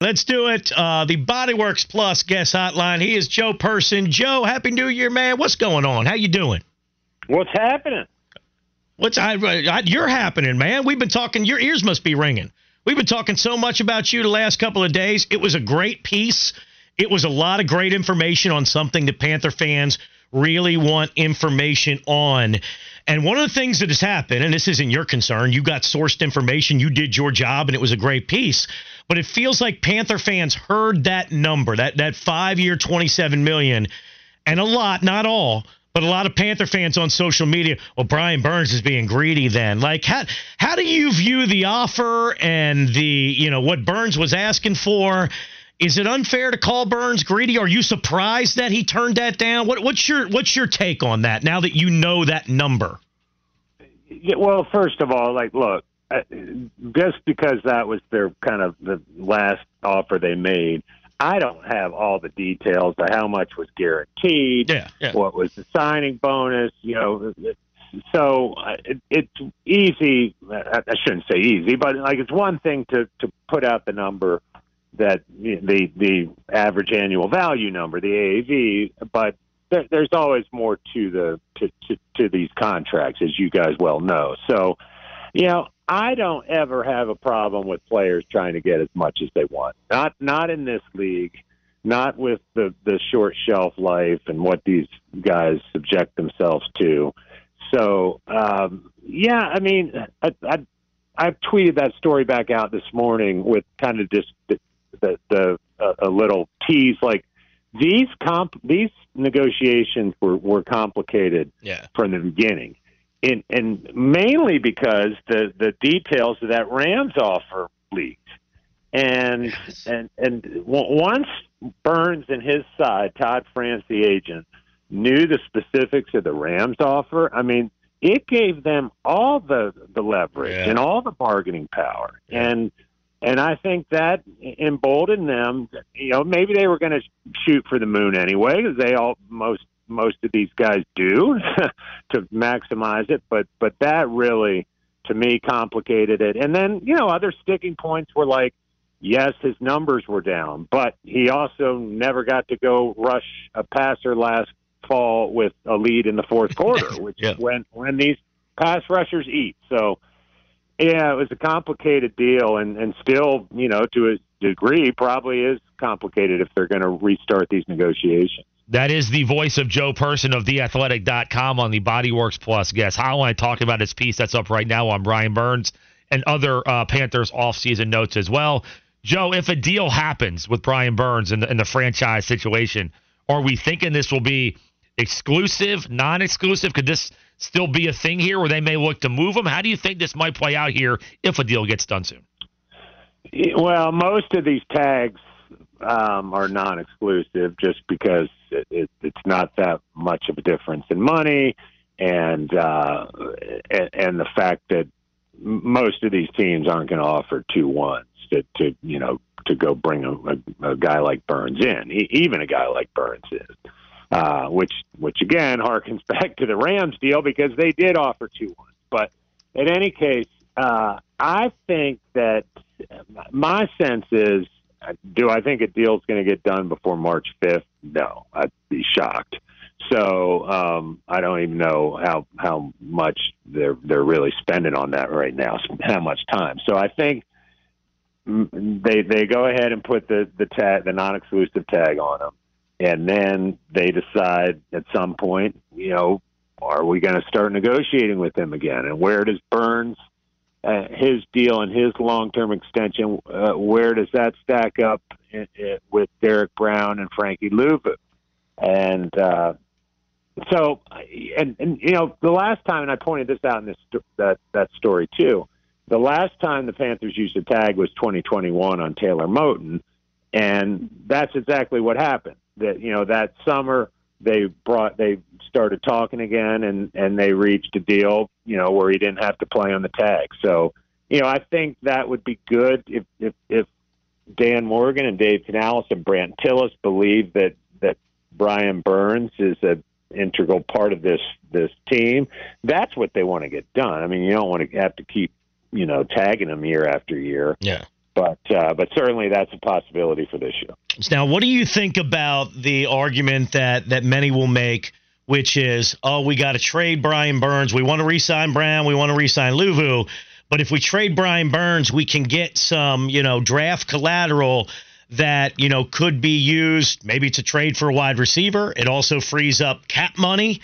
Let's do it. Uh, the Bodyworks Plus guest hotline. He is Joe Person. Joe, happy New Year, man. What's going on? How you doing? What's happening? What's I, I, you're happening, man? We've been talking. Your ears must be ringing. We've been talking so much about you the last couple of days. It was a great piece. It was a lot of great information on something that Panther fans really want information on. And one of the things that has happened, and this isn't your concern, you got sourced information, you did your job, and it was a great piece. But it feels like Panther fans heard that number, that that five year, twenty seven million, and a lot, not all, but a lot of Panther fans on social media. Well, Brian Burns is being greedy. Then, like, how how do you view the offer and the you know what Burns was asking for? Is it unfair to call Burns greedy? Are you surprised that he turned that down? What, what's your what's your take on that now that you know that number? Yeah, well, first of all, like, look, just because that was their kind of the last offer they made, I don't have all the details of how much was guaranteed, yeah, yeah. what was the signing bonus, you know. So uh, it, it's easy. I shouldn't say easy, but like it's one thing to to put out the number that the the average annual value number, the AAV, but there, there's always more to the to, to to these contracts, as you guys well know. So, you know, I don't ever have a problem with players trying to get as much as they want. Not not in this league, not with the the short shelf life and what these guys subject themselves to. So, um, yeah, I mean, I, I I've tweeted that story back out this morning with kind of just the, the uh, a little tease like these comp these negotiations were were complicated yeah. from the beginning and and mainly because the the details of that Rams offer leaked and Yes. and and w- once Burns and his side Todd France the agent knew the specifics of the Rams offer I mean it gave them all the the leverage Yeah. and all the bargaining power Yeah. and and I think that emboldened them. You know, maybe they were going to shoot for the moon anyway, because they all most most of these guys do to maximize it. But but that really, to me, complicated it. And then you know, other sticking points were like, yes, his numbers were down, but he also never got to go rush a passer last fall with a lead in the fourth quarter, which Yeah. is when when these pass rushers eat. So. Yeah, it was a complicated deal, and and still, you know, to a degree, probably is complicated if they're going to restart these negotiations. That is the voice of Joe Person of theathletic.com on the Bodyworks Plus guest. How I talked about his piece that's up right now on Brian Burns and other uh, Panthers offseason notes as well. Joe, if a deal happens with Brian Burns in the, in the franchise situation, are we thinking this will be exclusive, non exclusive? Could this still be a thing here where they may look to move him? How do you think this might play out here if a deal gets done soon? Well, most of these tags um, are non-exclusive, just because it, it, it's not that much of a difference in money, and uh, and, and the fact that most of these teams aren't going to offer two ones to, to you know to go bring a, a, a guy like Burns in, e- even a guy like Burns is. Uh, which, which again harkens back to the Rams deal because they did offer two ones. But in any case, uh, I think that my sense is, do I think a deal's going to get done before March 5th? No, I'd be shocked. So um, I don't even know how how much they're they're really spending on that right now. How much time? So I think they they go ahead and put the the tag the non-exclusive tag on them, and then they decide at some point, you know, are we going to start negotiating with him again? And where does Burns uh, his deal and his long-term extension, uh, where does that stack up i i with Derrick Brown and Frankie Luvu? And uh, so, and, and you know, the last time, and I pointed this out in this that that story too. The last time the Panthers used a tag was 2021 on Taylor Moton, and that's exactly what happened. That you know that summer they brought they started talking again and and they reached a deal you know where he didn't have to play on the tag. So you know i think that would be good if if if dan morgan and dave canales and brandt tilis believe that that brian burns is a integral part of this this team. That's what they want to get done. I mean you don't want to have to keep you know tagging him year after year. Yeah. But uh, but certainly that's a possibility for this year. Now, what do you think about the argument that that many will make, which is, oh, we got to trade Brian Burns. We want to re-sign Brown. We want to re-sign Luvu. But if we trade Brian Burns, we can get some, you know, draft collateral that you know could be used maybe to trade for a wide receiver. It also frees up cap money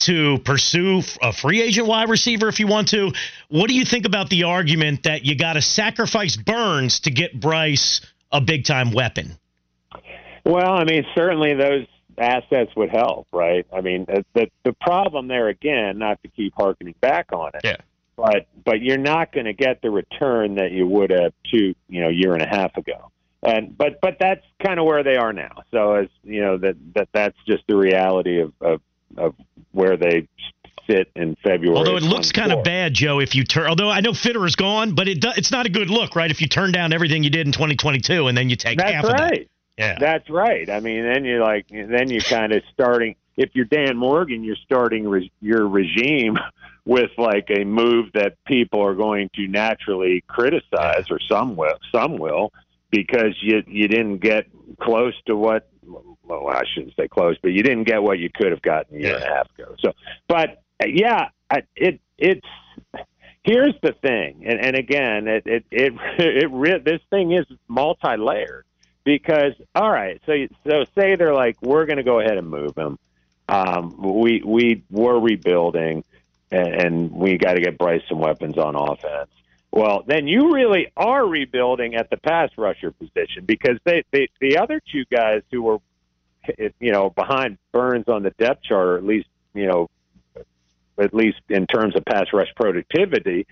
to pursue a free agent wide receiver if you want to. What do you think about the argument that you got to sacrifice Burns to get Bryce a big time weapon? Well, I mean, certainly those assets would help, right? I mean, the the problem there again, not to keep harkening back on it, yeah. but but you're not going to get the return that you would have two, you know, year and a half ago. And but but that's kind of where they are now. So as you know that that that's just the reality of of, of where they sit in February. Although it looks kind of bad, Joe, if you turn. Although I know Fitter is gone, but it do, it's not a good look, right? If you turn down everything you did in 2022 and then you take That's half right. of that. Yeah. That's right. I mean, then you're like, then you're kind of starting. If you're Dan Morgan, you're starting re- your regime with like a move that people are going to naturally criticize, or some will, some will, because you you didn't get close to what. Well, I shouldn't say close, but you didn't get what you could have gotten a year and a half ago. So, but yeah, I, it it's here's the thing, and, and again, it it it, it re- this thing is multi-layered because all right, so so say they're like we're going to go ahead and move him. Um, we we were rebuilding, and, and we got to get Bryce some weapons on offense. Well, then you really are rebuilding at the pass rusher position because they, they the other two guys who were you know behind Burns on the depth chart, or at least you know at least in terms of pass rush productivity,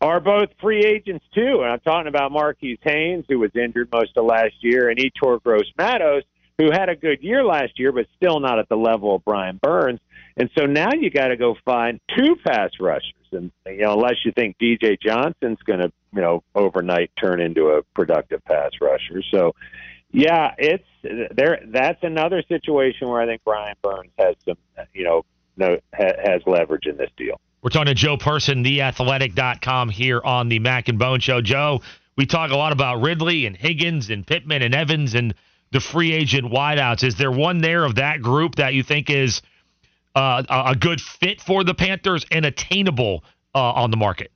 are both free agents too. And I'm talking about Marquis Haynes, who was injured most of last year, and Yetur Gross Matos, who had a good year last year, but still not at the level of Brian Burns. And so now you got to go find two pass rushers, and you know, unless you think DJ Johnson's going to, you know, overnight turn into a productive pass rusher. So, yeah, it's there. That's another situation where I think Brian Burns has some, you know, no, ha, has leverage in this deal. We're talking to Joe Person, theathletic.com here on the Mac and Bone Show. Joe, we talk a lot about Ridley and Higgins and Pittman and Evans and the free agent wideouts. Is there one there of that group that you think is uh, a good fit for the Panthers and attainable uh, on the market?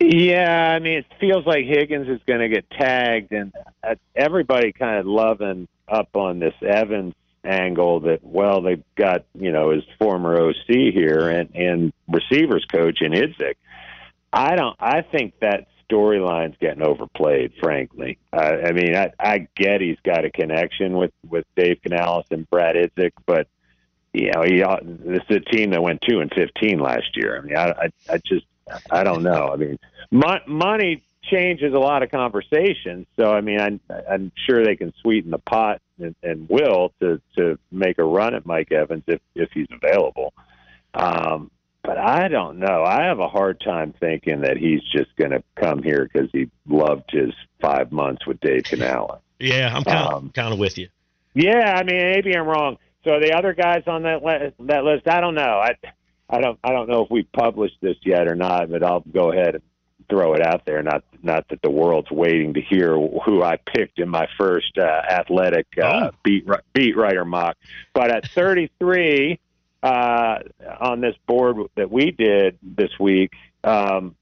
Yeah, I mean, it feels like Higgins is going to get tagged, and everybody kind of loving up on this Evans angle that well they've got you know his former OC here and and receivers coach in Idzik. I don't. I think that storyline's getting overplayed. Frankly, uh, I mean, I, I get he's got a connection with with Dave Canales and Brad Idzik, but you know, he this is a team that went two and fifteen last year. I mean, I I, I just I don't know. I mean, mo- money changes a lot of conversations. So I mean, I'm, I'm sure they can sweeten the pot and, and will to to make a run at Mike Evans if if he's available. Um, but I don't know. I have a hard time thinking that he's just going to come here because he loved his five months with Dave Canales. Yeah, I'm kind of um, kind of with you. Yeah, I mean, maybe I'm wrong. So the other guys on that list, that list, I don't know. I I don't I don't know if we published this yet or not, but I'll go ahead and throw it out there. Not not that the world's waiting to hear who I picked in my first uh, athletic uh, oh. beat beat writer mock, but at 33 uh, on this board that we did this week, um,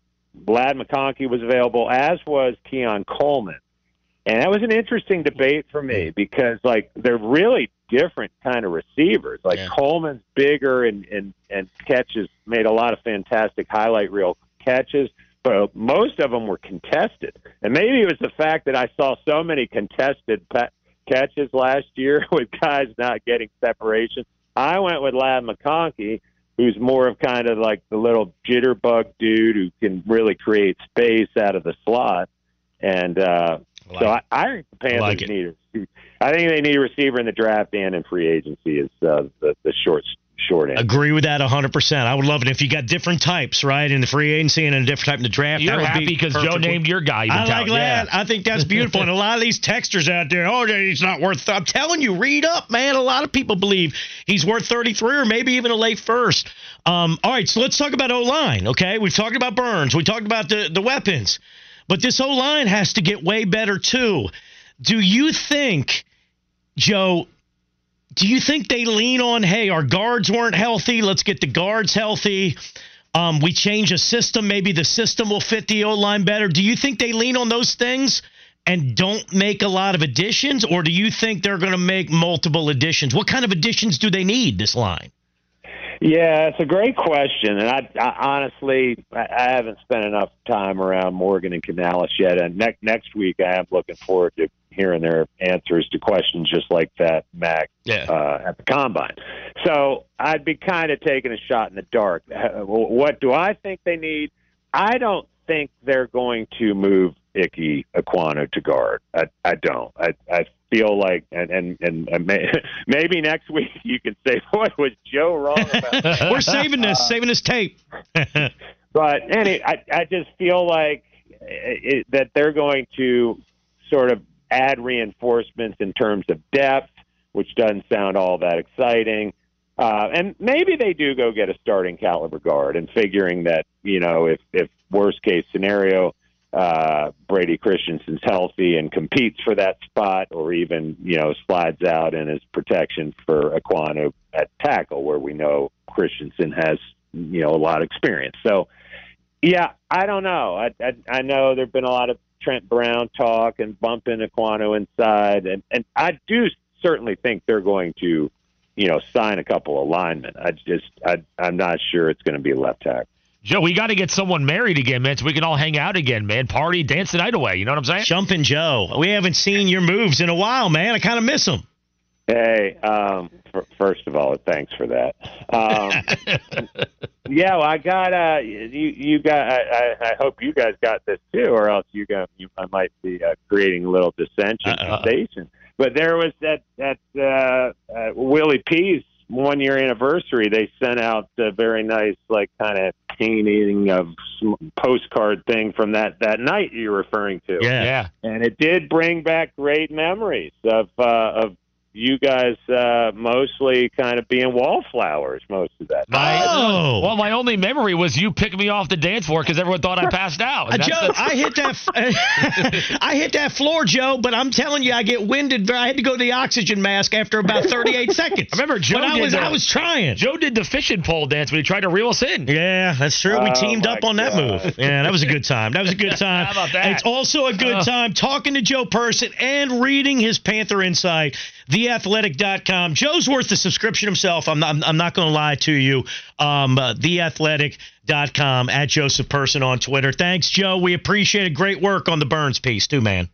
Ladd McConkey was available, as was Keon Coleman. And that was an interesting debate for me because, like, they're really different kind of receivers. Like yeah. Coleman's bigger and, and and catches made a lot of fantastic highlight reel catches but most of them were contested. And maybe it was the fact that I saw so many contested catches last year with guys not getting separation. I went with Ladd McConkey, who's more of kind of like the little jitterbug dude who can really create space out of the slot. And uh, like so I, I think the Panthers like need. A, I think they need a receiver in the draft and in free agency is uh, the the short short end. Agree with that 100%. I would love it if you got different types, right, in the free agency and in a different type in the draft. You're happy because be Joe named your guy. I like that. Yeah. I think that's beautiful. and a lot of these texters out there, oh, he's not worth. I'm telling you, read up, man. A lot of people believe he's worth 33 or maybe even a late first. Um, all right, so let's talk about O line. Okay, we've talked about Burns. We talked about the the weapons. But this O line has to get way better too. Do you think, Joe? Do you think they lean on, hey, our guards weren't healthy, let's get the guards healthy? Um, we change a system, maybe the system will fit the O line better. Do you think they lean on those things and don't make a lot of additions, or do you think they're going to make multiple additions? What kind of additions do they need this line? Yeah, it's a great question, and I, I honestly I, I haven't spent enough time around Morgan and Canales yet. And next next week, I am looking forward to hearing their answers to questions just like that, Mac, Yeah. uh, at the combine. So I'd be kind of taking a shot in the dark. What do I think they need? I don't think they're going to move Icky Ekwonu to guard. I, I don't. I, I feel like, and and and, and may, maybe next week you can say, "Boy, was Joe wrong about? We're saving this, uh, saving this tape. But any, I, I just feel like it, that they're going to sort of add reinforcements in terms of depth, which doesn't sound all that exciting. Uh, and maybe they do go get a starting caliber guard, and figuring that you know if if worst case scenario, uh, Brady Christensen's healthy and competes for that spot, or even you know slides out in his protection for Ekwonu at tackle, where we know Christensen has you know a lot of experience. So yeah, I don't know. I I, I know there've been a lot of Trent Brown talk and bumping Ekwonu inside, and and I do certainly think they're going to, you know, sign a couple of linemen. I just I I'm not sure it's going to be left tackle. Joe, we got to get someone married again, man, so we can all hang out again, man. Party, dance the night away. You know what I'm saying? Jumping Joe. We haven't seen your moves in a while, man. I kind of miss them. Hey, um, f- first of all, thanks for that. Um, yeah, well, I got uh, you. You got. I, I, I hope you guys got this too, or else you got. You, I might be uh, creating a little dissension in the station. But there was that that uh, uh, Willie P's one year anniversary. They sent out a very nice, like, kind of painting of postcard thing from that that night you're referring to Yeah. Yeah. and it did bring back great memories of uh, of you guys uh, mostly kind of being wallflowers most of that. My, Oh. Well, my only memory was you picking me off the dance floor because everyone thought I passed out. Uh, Joe, that's- I hit that. I hit that floor, Joe. But I'm telling you, I get winded. I had to go to the oxygen mask after about 38 seconds. I remember Joe But I was, that. I was trying. Joe did the fishing pole dance when he tried to reel us in. Yeah, that's true. We Oh, teamed my up on that move. Yeah, that was a good time. That was a good time. How about that? It's also a good Uh. time talking to Joe Person and reading his Panther Insight, theathletic.com. Joe's worth the subscription himself. I'm not, I'm not going to lie to you. Um, uh, theathletic.com at Joseph Person on Twitter. Thanks, Joe. We appreciate it. Great work on the Burns piece, too, man.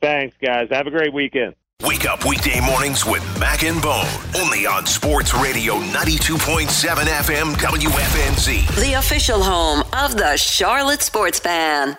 Thanks, guys. Have a great weekend. Wake up weekday mornings with Mac and Bone. Only on Sports Radio 92.7 FM WFNZ. The official home of the Charlotte Sports Fan.